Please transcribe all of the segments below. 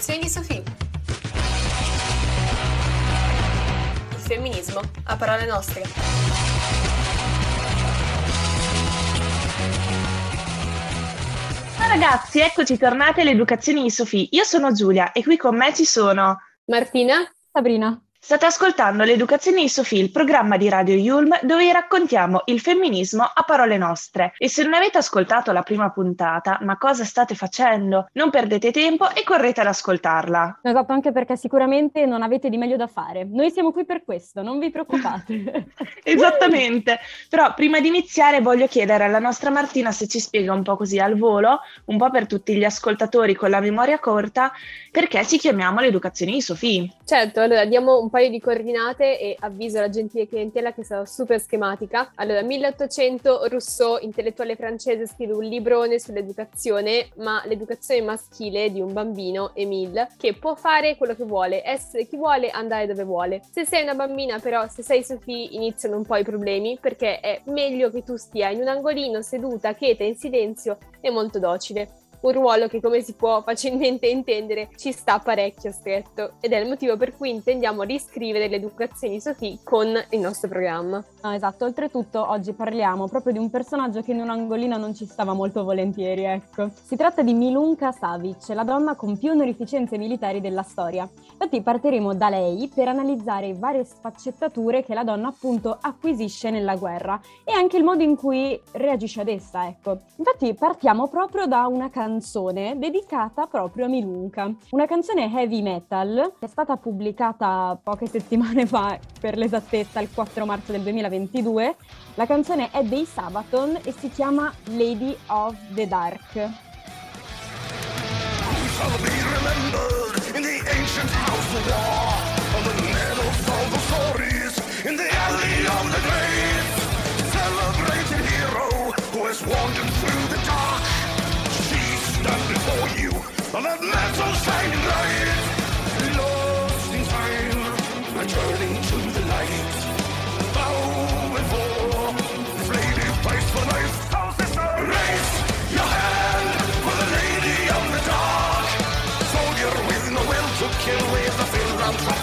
Educazione di Sofì. Il femminismo a parole nostre. Ciao ragazzi, eccoci tornate alle Educazioni di Sofì. Io sono Giulia e qui con me ci sono Martina, Sabrina. State ascoltando l'Educazione di Sofì, il programma di Radio Yulm dove vi raccontiamo il femminismo a parole nostre. E se non avete ascoltato la prima puntata, ma cosa state facendo? Non perdete tempo e correte ad ascoltarla. Esatto, anche perché sicuramente non avete di meglio da fare. Noi siamo qui per questo, non vi preoccupate. Esattamente. Però prima di iniziare voglio chiedere alla nostra Martina se ci spiega un po' così al volo, un po' per tutti gli ascoltatori con la memoria corta, perché ci chiamiamo l'Educazione di Sofì. Certo, allora diamo un paio di coordinate e avviso la gentile clientela che sarà super schematica. Allora, 1800 Rousseau, intellettuale francese, scrive un librone sull'educazione, ma l'educazione maschile di un bambino, Emile, che può fare quello che vuole, essere chi vuole, andare dove vuole. Se sei una bambina, però, se sei Sophie, iniziano un po' i problemi, perché è meglio che tu stia in un angolino, seduta, cheta, in silenzio e molto docile un ruolo che come si può facilmente intendere ci sta parecchio stretto ed è il motivo per cui intendiamo riscrivere l'educazione di Sophie con il nostro programma. No, esatto, oltretutto oggi parliamo proprio di un personaggio che in un angolino non ci stava molto volentieri, ecco. Si tratta di Milunka Savic, la donna con più onorificenze militari della storia. Infatti partiremo da lei per analizzare varie sfaccettature che la donna appunto acquisisce nella guerra e anche il modo in cui reagisce ad essa, ecco. Infatti partiamo proprio da una canzone canzone dedicata proprio a Milunka. Una canzone heavy metal che è stata pubblicata poche settimane fa, per l'esattezza il 4 marzo del 2022. La canzone è dei Sabaton e si chiama Lady of the Dark. in the alley of the grave, celebrated hero who has wandered on that metal shining light. Lost in time and turning to the light. Bow before this lady fights for life. Raise your hand for the lady of the dark. Soldier with no will to kill with a.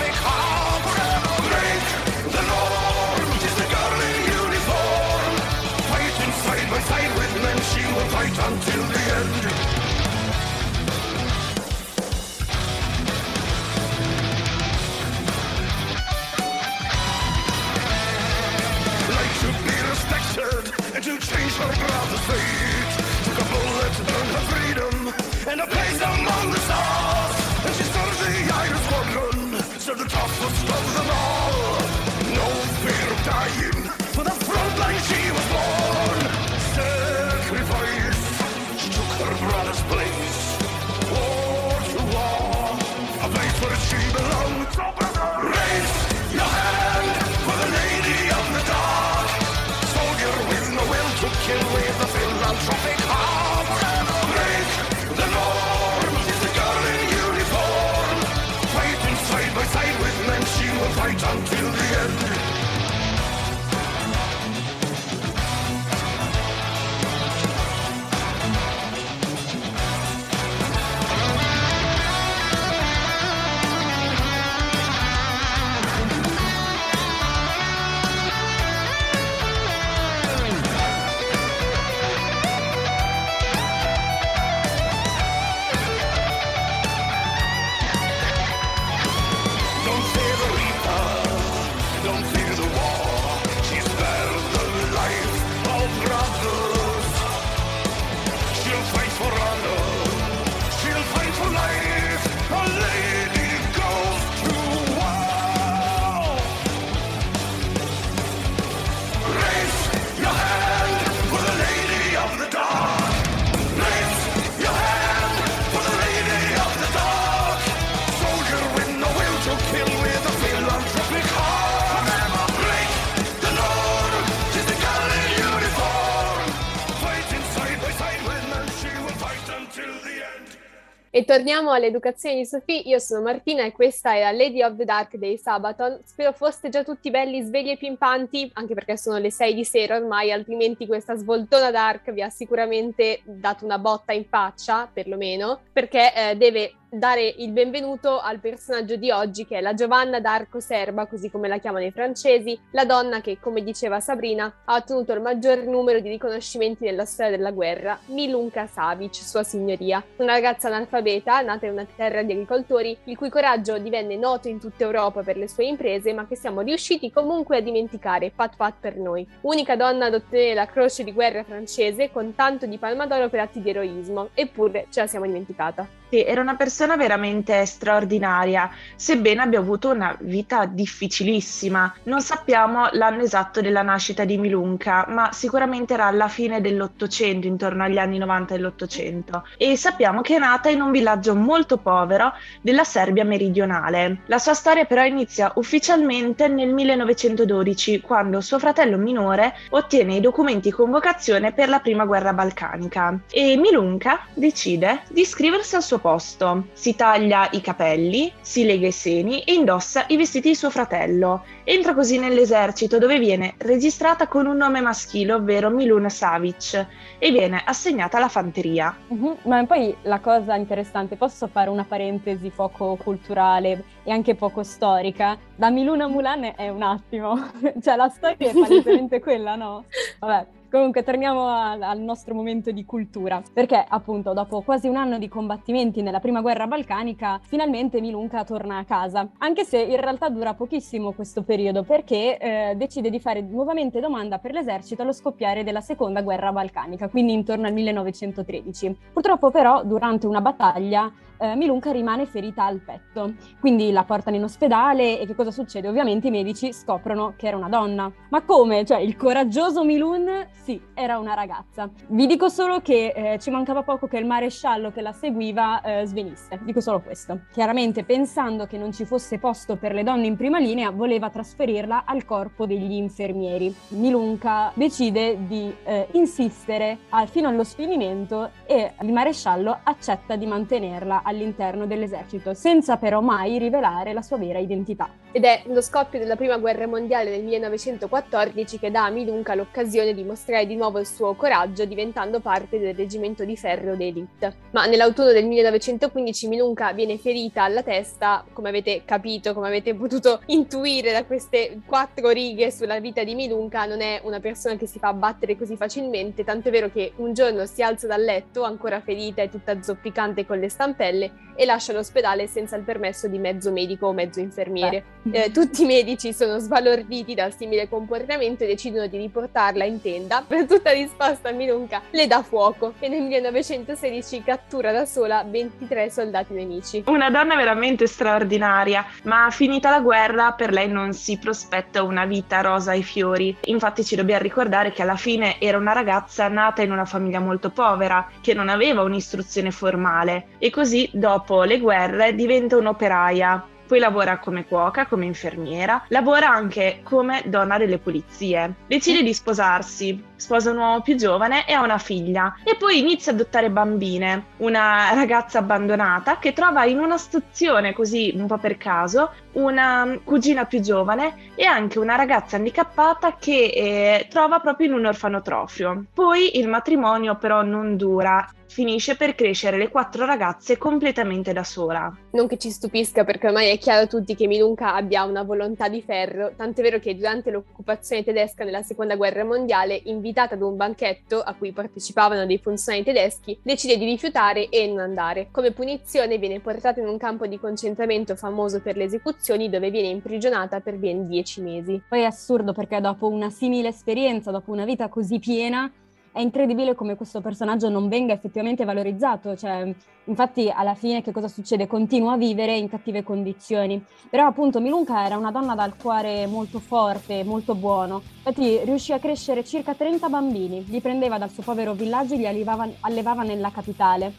E torniamo all'educazione di Sophie, io sono Martina e questa è la Lady of the Dark dei Sabaton. Spero foste già tutti belli, svegli e pimpanti, anche perché sono le 6 di sera ormai, altrimenti questa svoltona dark vi ha sicuramente dato una botta in faccia, perlomeno, perché eh, deve dare il benvenuto al personaggio di oggi che è la Giovanna d'Arco Serba, così come la chiamano i francesi, la donna che, come diceva Sabrina, ha ottenuto il maggior numero di riconoscimenti nella storia della guerra, Milunka Savic, sua signoria, una ragazza analfabeta nata in una terra di agricoltori, il cui coraggio divenne noto in tutta Europa per le sue imprese, ma che siamo riusciti comunque a dimenticare, pat pat per noi. Unica donna ad ottenere la croce di guerra francese con tanto di palma d'oro per atti di eroismo, eppure ce la siamo dimenticata. Sì, era una persona veramente straordinaria, sebbene abbia avuto una vita difficilissima. Non sappiamo l'anno esatto della nascita di Milunka, ma sicuramente era alla fine dell'Ottocento, intorno agli anni 90 dell'Ottocento. E sappiamo che è nata in un villaggio molto povero della Serbia meridionale. La sua storia però inizia ufficialmente nel 1912, quando suo fratello minore ottiene i documenti convocazione per la prima guerra balcanica. E Milunka decide di iscriversi al suo suo posto. Si taglia i capelli, si lega i seni e indossa i vestiti di suo fratello. Entra così nell'esercito dove viene registrata con un nome maschile, ovvero Milun Savic, e viene assegnata alla fanteria. Uh-huh. Ma poi la cosa interessante, posso fare una parentesi poco culturale e anche poco storica? Da Miluna Mulan è un attimo, cioè la storia è palesemente quella, no? Vabbè, Comunque torniamo a, al nostro momento di cultura, perché appunto dopo quasi un anno di combattimenti nella prima guerra balcanica, finalmente Milunka torna a casa, anche se in realtà dura pochissimo questo periodo perché eh, decide di fare nuovamente domanda per l'esercito allo scoppiare della seconda guerra balcanica, quindi intorno al 1913. Purtroppo però durante una battaglia eh, Milunka rimane ferita al petto. Quindi la portano in ospedale e che cosa succede? Ovviamente i medici scoprono che era una donna. Ma come? Cioè il coraggioso Milun, sì, era una ragazza. Vi dico solo che eh, ci mancava poco che il maresciallo che la seguiva eh, svenisse. Dico solo questo. Chiaramente pensando che non ci fosse posto per le donne in prima linea, voleva trasferirla al corpo degli infermieri. Milunka decide di eh, insistere al, fino allo sfinimento e il maresciallo accetta di mantenerla all'interno dell'esercito, senza però mai rivelare la sua vera identità. Ed è lo scoppio della prima guerra mondiale del 1914 che dà a Milunka l'occasione di mostrare di nuovo il suo coraggio diventando parte del reggimento di ferro d'élite. Ma nell'autunno del 1915 Milunka viene ferita alla testa, come avete capito, come avete potuto intuire da queste quattro righe sulla vita di Milunka, non è una persona che si fa abbattere così facilmente, tanto è vero che un giorno si alza dal letto, ancora ferita e tutta zoppicante con le stampelle, pelle e lascia l'ospedale senza il permesso di mezzo medico o mezzo infermiere. Eh, tutti i medici sono sbalorditi dal simile comportamento e decidono di riportarla in tenda. Per tutta risposta Milunka le dà fuoco e nel 1916 cattura da sola 23 soldati nemici. Una donna veramente straordinaria, ma finita la guerra per lei non si prospetta una vita rosa ai fiori. Infatti ci dobbiamo ricordare che alla fine era una ragazza nata in una famiglia molto povera, che non aveva un'istruzione formale e così dopo le guerre diventa un'operaia poi lavora come cuoca, come infermiera, lavora anche come donna delle pulizie. Decide di sposarsi, sposa un uomo più giovane e ha una figlia e poi inizia a adottare bambine, una ragazza abbandonata che trova in una stazione così un po' per caso una cugina più giovane e anche una ragazza handicappata che eh, trova proprio in un orfanotrofio. Poi il matrimonio però non dura finisce per crescere le quattro ragazze completamente da sola. Non che ci stupisca perché ormai è chiaro a tutti che Milunka abbia una volontà di ferro, tant'è vero che durante l'occupazione tedesca nella seconda guerra mondiale, invitata ad un banchetto a cui partecipavano dei funzionari tedeschi, decide di rifiutare e non andare. Come punizione viene portata in un campo di concentramento famoso per le esecuzioni dove viene imprigionata per ben dieci mesi. Poi è assurdo perché dopo una simile esperienza, dopo una vita così piena, è incredibile come questo personaggio non venga effettivamente valorizzato, cioè, infatti alla fine che cosa succede? Continua a vivere in cattive condizioni, però appunto Milunka era una donna dal cuore molto forte, molto buono, infatti riuscì a crescere circa 30 bambini, li prendeva dal suo povero villaggio e li allevava, allevava nella capitale.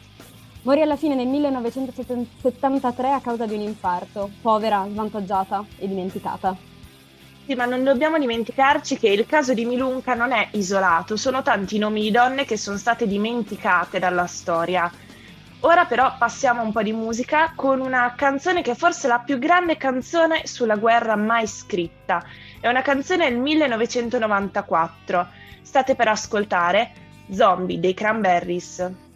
Morì alla fine nel 1973 a causa di un infarto, povera, svantaggiata e dimenticata. Sì, ma non dobbiamo dimenticarci che il caso di Milunka non è isolato, sono tanti i nomi di donne che sono state dimenticate dalla storia. Ora però passiamo un po' di musica con una canzone che è forse la più grande canzone sulla guerra mai scritta. È una canzone del 1994. State per ascoltare Zombie dei Cranberries.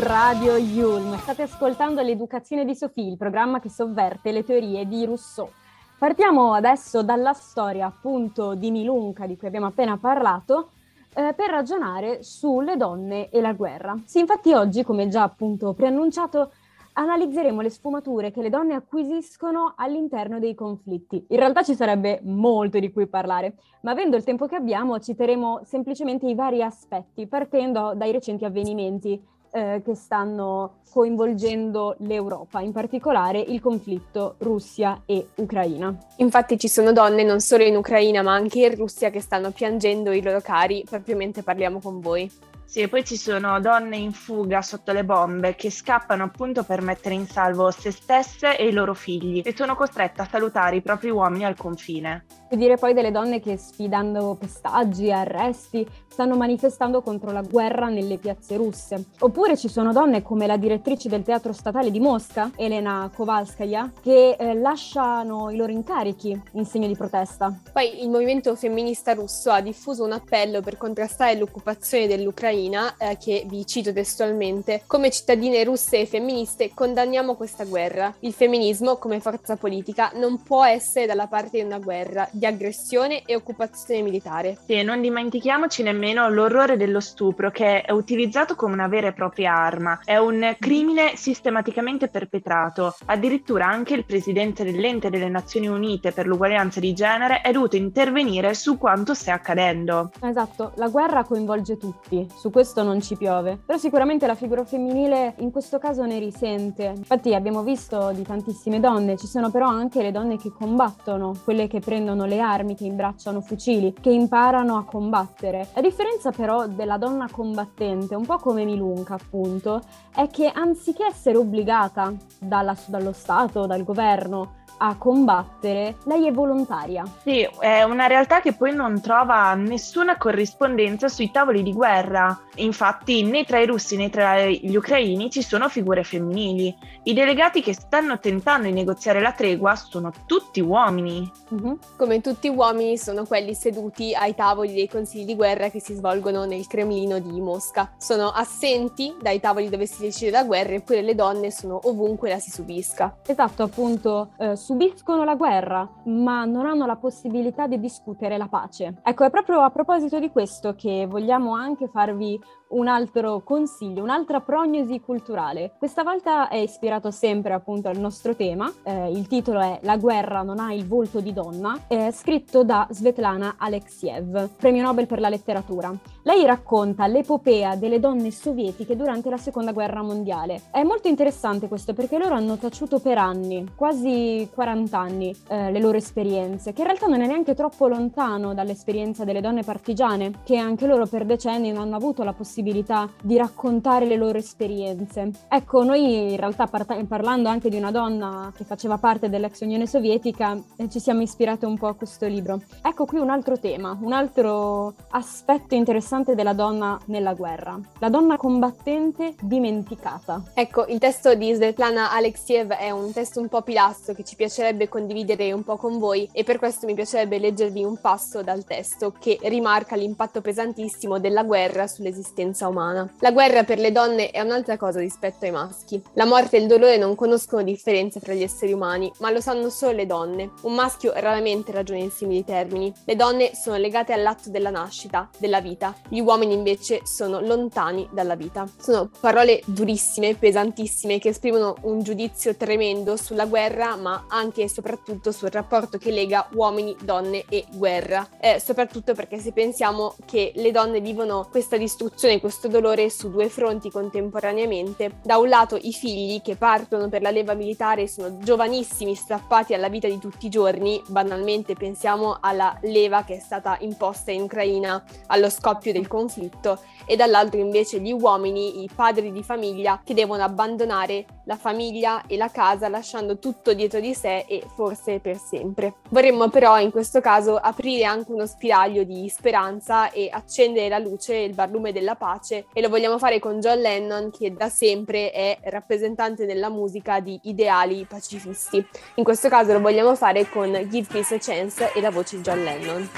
Radio Yulm. State ascoltando l'Educazione di Sophie, il programma che sovverte le teorie di Rousseau. Partiamo adesso dalla storia appunto di Milunca di cui abbiamo appena parlato eh, per ragionare sulle donne e la guerra. Sì, infatti oggi, come già appunto preannunciato, analizzeremo le sfumature che le donne acquisiscono all'interno dei conflitti. In realtà ci sarebbe molto di cui parlare, ma avendo il tempo che abbiamo citeremo semplicemente i vari aspetti, partendo dai recenti avvenimenti eh, che stanno coinvolgendo l'Europa, in particolare il conflitto Russia e Ucraina. Infatti ci sono donne non solo in Ucraina ma anche in Russia che stanno piangendo i loro cari proprio mentre parliamo con voi. Sì, e poi ci sono donne in fuga sotto le bombe che scappano appunto per mettere in salvo se stesse e i loro figli e sono costrette a salutare i propri uomini al confine. E dire poi delle donne che sfidando pestaggi e arresti stanno manifestando contro la guerra nelle piazze russe. Oppure ci sono donne come la direttrice del teatro statale di Mosca, Elena Kovalskaya, che eh, lasciano i loro incarichi in segno di protesta. Poi il movimento femminista russo ha diffuso un appello per contrastare l'occupazione dell'Ucraina eh, che vi cito testualmente. Come cittadine russe e femministe condanniamo questa guerra. Il femminismo come forza politica non può essere dalla parte di una guerra, di aggressione e occupazione militare. E non dimentichiamoci nemmeno l'orrore dello stupro che è utilizzato come una vera e propria arma. È un crimine sistematicamente perpetrato. Addirittura anche il presidente dell'ente delle Nazioni Unite per l'uguaglianza di genere è dovuto intervenire su quanto stia accadendo. Esatto, la guerra coinvolge tutti, su questo non ci piove, però sicuramente la figura femminile in questo caso ne risente. Infatti abbiamo visto di tantissime donne, ci sono però anche le donne che combattono, quelle che prendono le armi, che imbracciano fucili, che imparano a combattere. La differenza però della donna combattente, un po' come Milunka appunto, è che anziché essere obbligata dalla- dallo Stato, dal governo, a combattere, lei è volontaria. Sì, è una realtà che poi non trova nessuna corrispondenza sui tavoli di guerra. Infatti, né tra i russi né tra gli ucraini ci sono figure femminili. I delegati che stanno tentando di negoziare la tregua sono tutti uomini. Mhm. Come tutti uomini sono quelli seduti ai tavoli dei consigli di guerra che si svolgono nel Cremlino di Mosca. Sono assenti dai tavoli dove si decide la guerra eppure le donne sono ovunque la si subisca. Esatto, appunto, eh, subiscono la guerra, ma non hanno la possibilità di discutere la pace. Ecco, è proprio a proposito di questo che vogliamo anche farvi un altro consiglio, un'altra prognosi culturale. Questa volta è ispirato sempre appunto al nostro tema. Eh, il titolo è La guerra non ha il volto di donna, è scritto da Svetlana Alexiev, premio Nobel per la letteratura. Lei racconta l'epopea delle donne sovietiche durante la seconda guerra mondiale. È molto interessante questo perché loro hanno taciuto per anni, quasi 40 anni, eh, le loro esperienze, che in realtà non è neanche troppo lontano dall'esperienza delle donne partigiane, che anche loro per decenni non hanno avuto la possibilità di raccontare le loro esperienze. Ecco, noi in realtà parta- parlando anche di una donna che faceva parte dell'ex Unione Sovietica, eh, ci siamo ispirate un po' a questo libro. Ecco qui un altro tema, un altro aspetto interessante della donna nella guerra. La donna combattente dimenticata. Ecco, il testo di Svetlana Alexiev è un testo un po' pilastro che ci piacerebbe condividere un po' con voi e per questo mi piacerebbe leggervi un passo dal testo che rimarca l'impatto pesantissimo della guerra sull'esistenza umana. La guerra per le donne è un'altra cosa rispetto ai maschi. La morte e il dolore non conoscono differenze fra gli esseri umani, ma lo sanno solo le donne. Un maschio raramente ragiona in simili termini. Le donne sono legate all'atto della nascita, della vita. Gli uomini invece sono lontani dalla vita. Sono parole durissime, pesantissime, che esprimono un giudizio tremendo sulla guerra, ma anche e soprattutto sul rapporto che lega uomini, donne e guerra. Eh, soprattutto perché se pensiamo che le donne vivono questa distruzione, questo dolore su due fronti contemporaneamente, da un lato i figli che partono per la leva militare sono giovanissimi, strappati alla vita di tutti i giorni, banalmente pensiamo alla leva che è stata imposta in Ucraina allo scoppio del conflitto, e dall'altro invece gli uomini, i padri di famiglia, che devono abbandonare la famiglia e la casa lasciando tutto dietro di sé e forse per sempre. Vorremmo però in questo caso aprire anche uno spiraglio di speranza e accendere la luce, il barlume della pace e lo vogliamo fare con John Lennon che da sempre è rappresentante nella musica di ideali pacifisti. In questo caso lo vogliamo fare con Give Peace a Chance e la voce di John Lennon.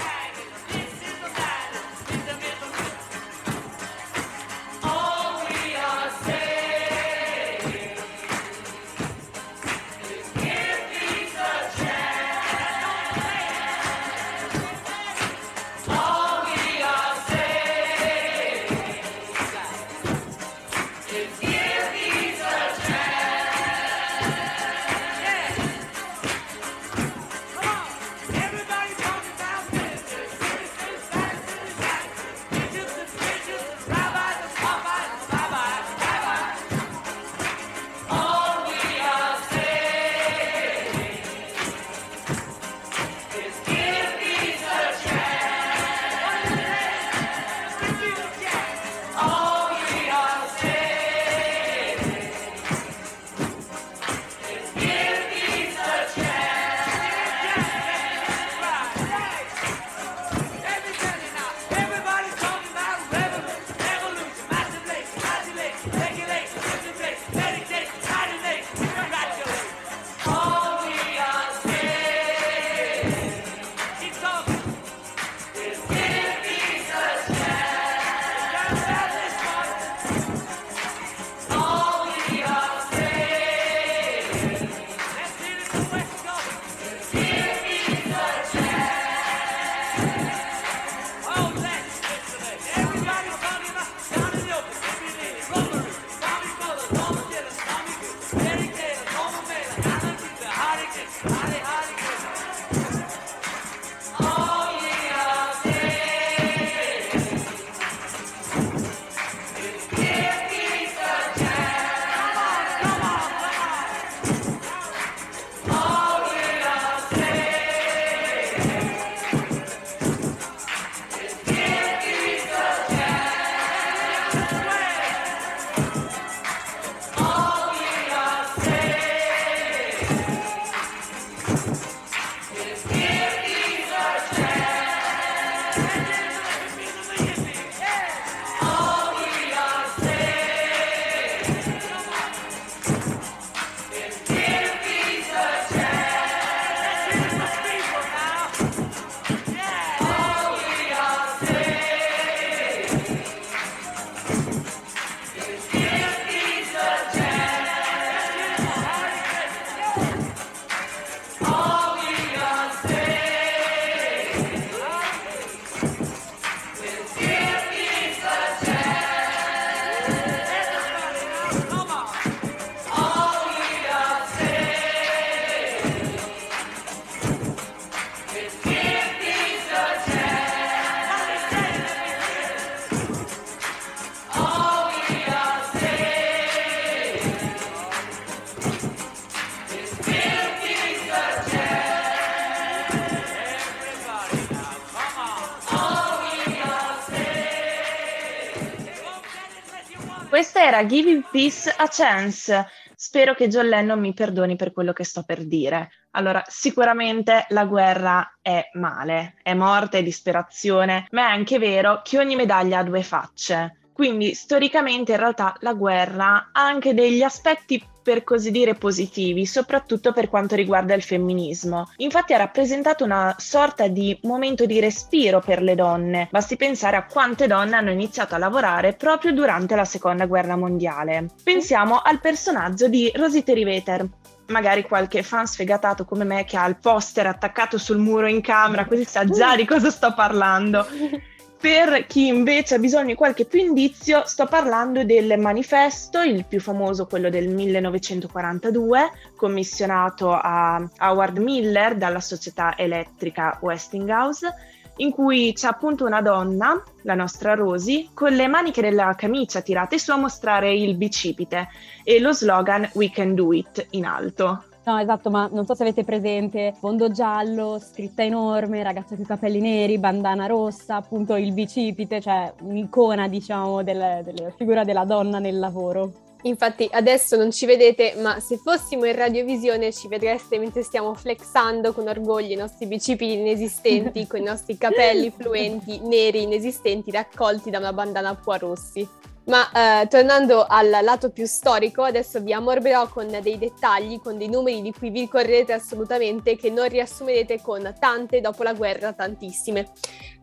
Giving Peace a Chance. Spero che John Lennon mi perdoni per quello che sto per dire. Allora, sicuramente la guerra è male, è morte, è disperazione, ma è anche vero che ogni medaglia ha due facce. Quindi storicamente in realtà la guerra ha anche degli aspetti per così dire positivi, soprattutto per quanto riguarda il femminismo. Infatti ha rappresentato una sorta di momento di respiro per le donne. Basti pensare a quante donne hanno iniziato a lavorare proprio durante la seconda guerra mondiale. Pensiamo al personaggio di Rosita Riveter, magari qualche fan sfegatato come me che ha il poster attaccato sul muro in camera, così sa già di cosa sto parlando. Per chi invece ha bisogno di qualche più indizio, sto parlando del manifesto, il più famoso, quello del 1942, commissionato a Howard Miller dalla società elettrica Westinghouse, in cui c'è appunto una donna, la nostra Rosy, con le maniche della camicia tirate su a mostrare il bicipite e lo slogan We can do it in alto. No, esatto, ma non so se avete presente fondo giallo, scritta enorme, ragazza con i capelli neri, bandana rossa, appunto il bicipite, cioè un'icona, diciamo, del- della figura della donna nel lavoro. Infatti adesso non ci vedete, ma se fossimo in radiovisione ci vedreste mentre stiamo flexando con orgoglio i nostri bicipiti inesistenti, con i nostri capelli fluenti, neri inesistenti, raccolti da una bandana a pua rossi. Ma eh, tornando al lato più storico, adesso vi ammorberò con dei dettagli, con dei numeri di cui vi ricorderete assolutamente, che non riassumerete con tante dopo la guerra, tantissime.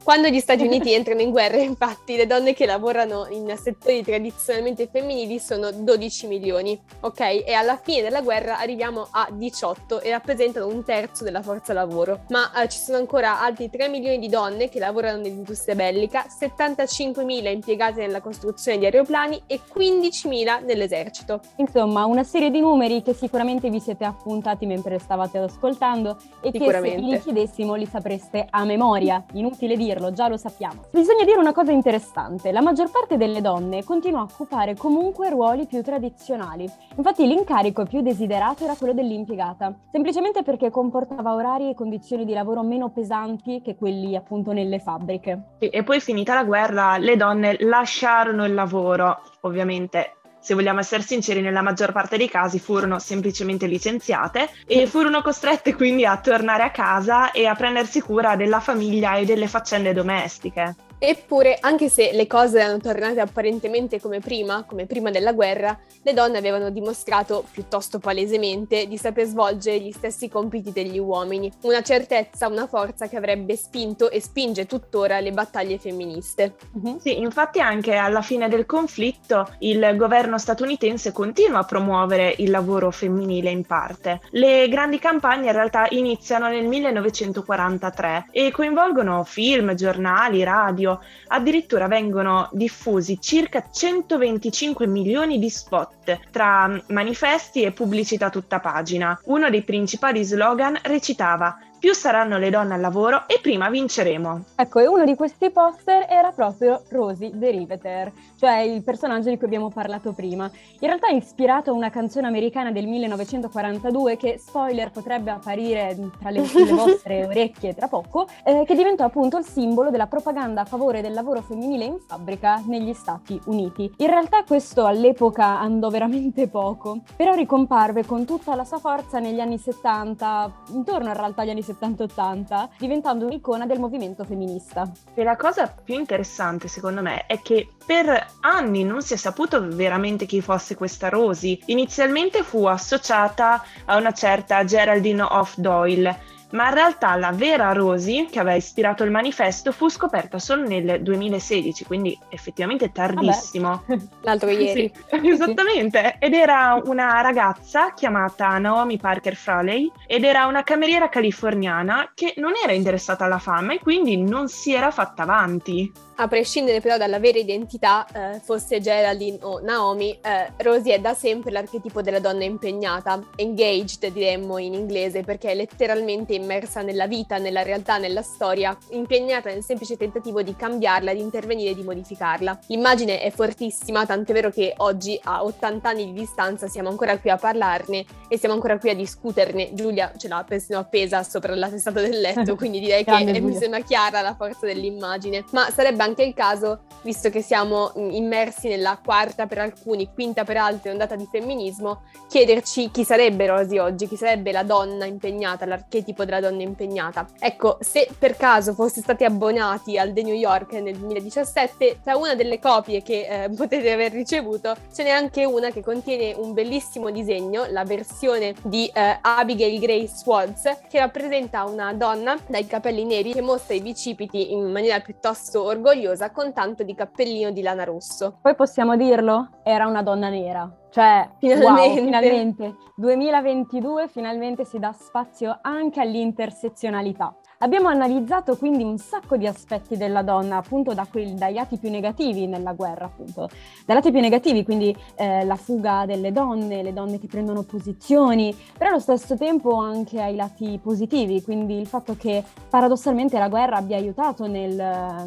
Quando gli Stati Uniti entrano in guerra, infatti, le donne che lavorano in settori tradizionalmente femminili sono 12 milioni, ok? E alla fine della guerra arriviamo a 18 e rappresentano un terzo della forza lavoro. Ma eh, ci sono ancora altri 3 milioni di donne che lavorano nell'industria bellica, 75 mila impiegate nella costruzione di aeroplani e 15.000 nell'esercito. Insomma, una serie di numeri che sicuramente vi siete appuntati mentre stavate ascoltando e che se li chiedessimo li sapreste a memoria. Inutile dirlo, già lo sappiamo. Bisogna dire una cosa interessante, la maggior parte delle donne continua a occupare comunque ruoli più tradizionali. Infatti l'incarico più desiderato era quello dell'impiegata, semplicemente perché comportava orari e condizioni di lavoro meno pesanti che quelli appunto nelle fabbriche. E poi finita la guerra le donne lasciarono il lavoro, ovviamente. Se vogliamo essere sinceri, nella maggior parte dei casi furono semplicemente licenziate e furono costrette quindi a tornare a casa e a prendersi cura della famiglia e delle faccende domestiche. Eppure, anche se le cose erano tornate apparentemente come prima, come prima della guerra, le donne avevano dimostrato piuttosto palesemente di saper svolgere gli stessi compiti degli uomini, una certezza, una forza che avrebbe spinto e spinge tuttora le battaglie femministe. Sì, infatti anche alla fine del conflitto il governo statunitense continua a promuovere il lavoro femminile in parte. Le grandi campagne in realtà iniziano nel 1943 e coinvolgono film, giornali, radio, addirittura vengono diffusi circa 125 milioni di spot tra manifesti e pubblicità tutta pagina. Uno dei principali slogan recitava più saranno le donne al lavoro e prima vinceremo. Ecco, e uno di questi poster era proprio Rosie the Riveter, cioè il personaggio di cui abbiamo parlato prima. In realtà è ispirato a una canzone americana del 1942 che, spoiler, potrebbe apparire tra le, le vostre orecchie tra poco, eh, che diventò appunto il simbolo della propaganda a favore del lavoro femminile in fabbrica negli Stati Uniti. In realtà questo all'epoca andò veramente poco, però ricomparve con tutta la sua forza negli anni 70, intorno in realtà agli anni 70-80, diventando un'icona del movimento femminista. E la cosa più interessante secondo me è che per anni non si è saputo veramente chi fosse questa Rosie. Inizialmente fu associata a una certa Geraldine of Doyle, ma in realtà la vera Rosie, che aveva ispirato il manifesto, fu scoperta solo nel 2016, quindi effettivamente tardissimo. L'altro ieri. Sì, esattamente. Ed era una ragazza chiamata Naomi Parker Fraley ed era una cameriera californiana che non era interessata alla fama e quindi non si era fatta avanti. A prescindere però dalla vera identità, eh, fosse Geraldine o Naomi, eh, Rosie è da sempre l'archetipo della donna impegnata, engaged diremmo in inglese, perché è letteralmente immersa nella vita, nella realtà, nella storia, impegnata nel semplice tentativo di cambiarla, di intervenire e di modificarla. L'immagine è fortissima, tant'è vero che oggi, a 80 anni di distanza, siamo ancora qui a parlarne e siamo ancora qui a discuterne. Giulia ce l'ha persino appesa sopra la testata del letto, quindi direi che Grande mi sembra chiara la forza dell'immagine. Ma sarebbe anche il caso, visto che siamo mh, immersi nella quarta per alcuni, quinta per altri ondata di femminismo, chiederci chi sarebbe Rosy oggi, chi sarebbe la donna impegnata, l'archetipo della donna impegnata. Ecco, se per caso foste stati abbonati al The New York nel 2017, tra una delle copie che eh, potete aver ricevuto, ce n'è anche una che contiene un bellissimo disegno, la versione di eh, Abigail Grace Swartz, che rappresenta una donna dai capelli neri che mostra i bicipiti in maniera piuttosto orgogliosa con tanto di cappellino di lana rosso. Poi possiamo dirlo, era una donna nera. Cioè, Finalmente. wow, finalmente. 2022 finalmente si dà spazio anche all'intersezionalità. Abbiamo analizzato quindi un sacco di aspetti della donna, appunto da quel, dai lati più negativi nella guerra, appunto. Dai lati più negativi, quindi eh, la fuga delle donne, le donne che prendono posizioni, però allo stesso tempo anche ai lati positivi, quindi il fatto che paradossalmente la guerra abbia aiutato nel,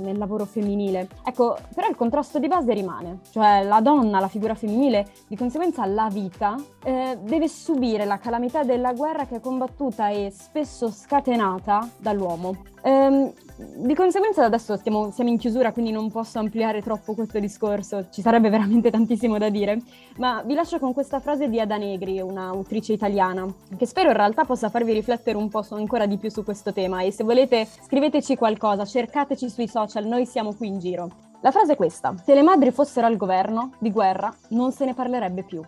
nel lavoro femminile. Ecco, però il contrasto di base rimane, cioè la donna, la figura femminile, di conseguenza la vita, eh, deve subire la calamità della guerra che è combattuta e spesso scatenata dall'uomo. Ehm, di conseguenza adesso stiamo, siamo in chiusura, quindi non posso ampliare troppo questo discorso, ci sarebbe veramente tantissimo da dire, ma vi lascio con questa frase di Ada Negri, un'autrice italiana, che spero in realtà possa farvi riflettere un po' ancora di più su questo tema e se volete scriveteci qualcosa, cercateci sui social, noi siamo qui in giro. La frase è questa, se le madri fossero al governo, di guerra, non se ne parlerebbe più.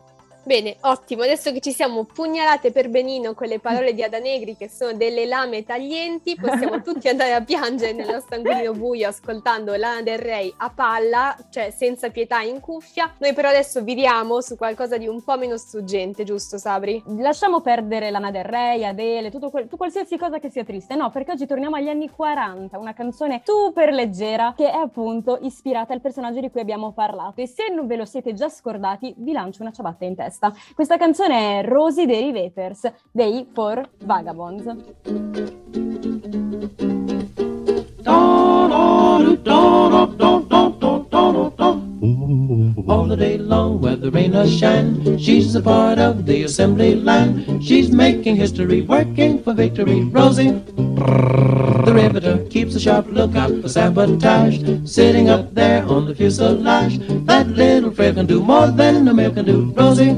Bene, ottimo. Adesso che ci siamo pugnalate per benino con le parole di Ada Negri, che sono delle lame taglienti, possiamo tutti andare a piangere nello stanguino buio ascoltando Lana del Rey a palla, cioè senza pietà in cuffia. Noi però adesso viriamo su qualcosa di un po' meno struggente, giusto Sabri? Lasciamo perdere Lana Del Rey, Adele, tutto quel- tu qualsiasi cosa che sia triste. No, perché oggi torniamo agli anni 40, una canzone super leggera che è appunto ispirata al personaggio di cui abbiamo parlato. E se non ve lo siete già scordati, vi lancio una ciabatta in testa. Questa canzone è Rosie dei Riveters dei Four Vagabonds. All the day long, whether rain or shine, she's a part of the assembly line. She's making history, working for victory. Rosie, the riveter, keeps a sharp lookout for sabotage. Sitting up there on the fuselage, that little frail can do more than a male can do. Rosie,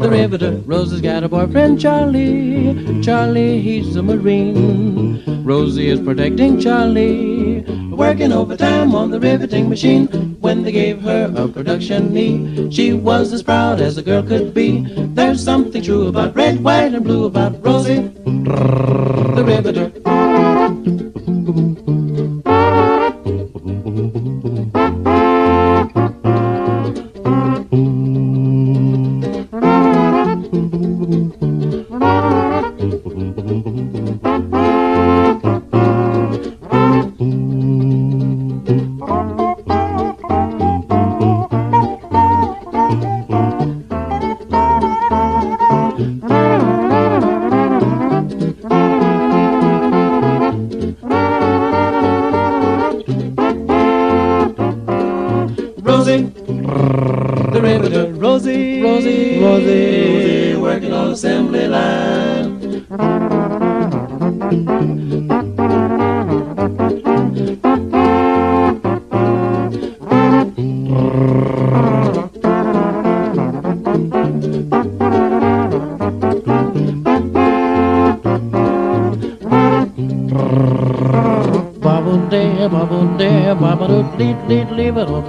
the riveter, Rosie's got a boyfriend, Charlie. Charlie, he's a marine. Rosie is protecting Charlie, working overtime on the riveting machine. When they gave her a production knee, she was as proud as a girl could be. There's something true about red, white, and blue about Rosie, the riveter.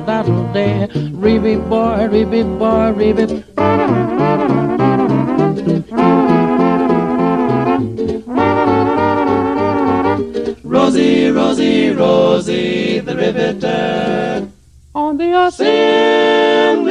Leave it on daddle. Reeby boy, reeby boy, reeby. Rosie, Rosie, Rosie, the riveter. On the assembly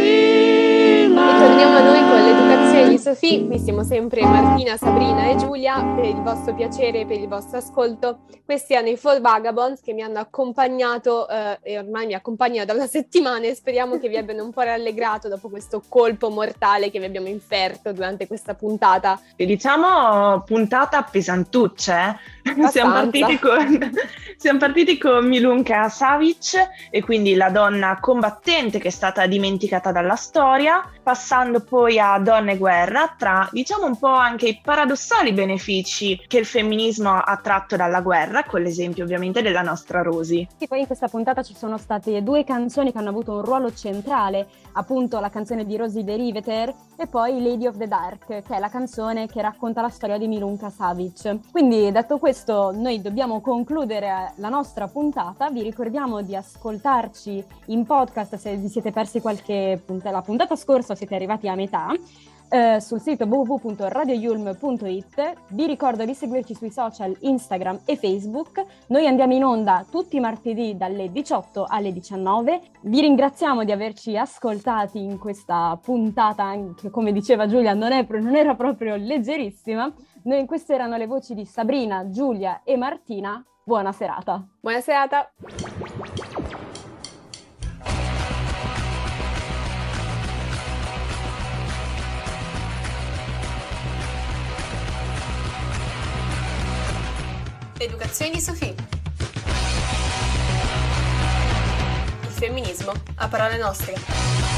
line. Con l'educazione di Sofì. Qui siamo sempre Martina, Sabrina e Giulia. Per il vostro piacere e per il vostro ascolto, questi erano i Four Vagabonds che mi hanno accompagnato eh, e ormai mi accompagnano da una settimana e speriamo che vi abbiano un po' rallegrato dopo questo colpo mortale che vi abbiamo inferto durante questa puntata. E diciamo puntata pesantucce, eh? Siamo partiti, con, siamo partiti con Milunka Savic e quindi la donna combattente che è stata dimenticata dalla storia, passando poi a Donne e Guerra, tra diciamo un po' anche i paradossali benefici che il femminismo ha tratto dalla guerra, con l'esempio ovviamente della nostra Rosy. E poi in questa puntata ci sono state due canzoni che hanno avuto un ruolo centrale, appunto la canzone di Rosie the Riveter e poi Lady of the Dark, che è la canzone che racconta la storia di Milunka Savic. Quindi detto questo, noi dobbiamo concludere la nostra puntata. Vi ricordiamo di ascoltarci in podcast se vi siete persi qualche puntata. La puntata scorsa siete arrivati a metà. Eh, sul sito www.radioyulm.it. Vi ricordo di seguirci sui social Instagram e Facebook. Noi andiamo in onda tutti i martedì dalle 18 alle 19. Vi ringraziamo di averci ascoltati in questa puntata, che come diceva Giulia non, è- non era proprio leggerissima, Noi, queste erano le voci di Sabrina, Giulia e Martina. Buona serata. Buona serata. Educazione di Sofì. Il femminismo a parole nostre.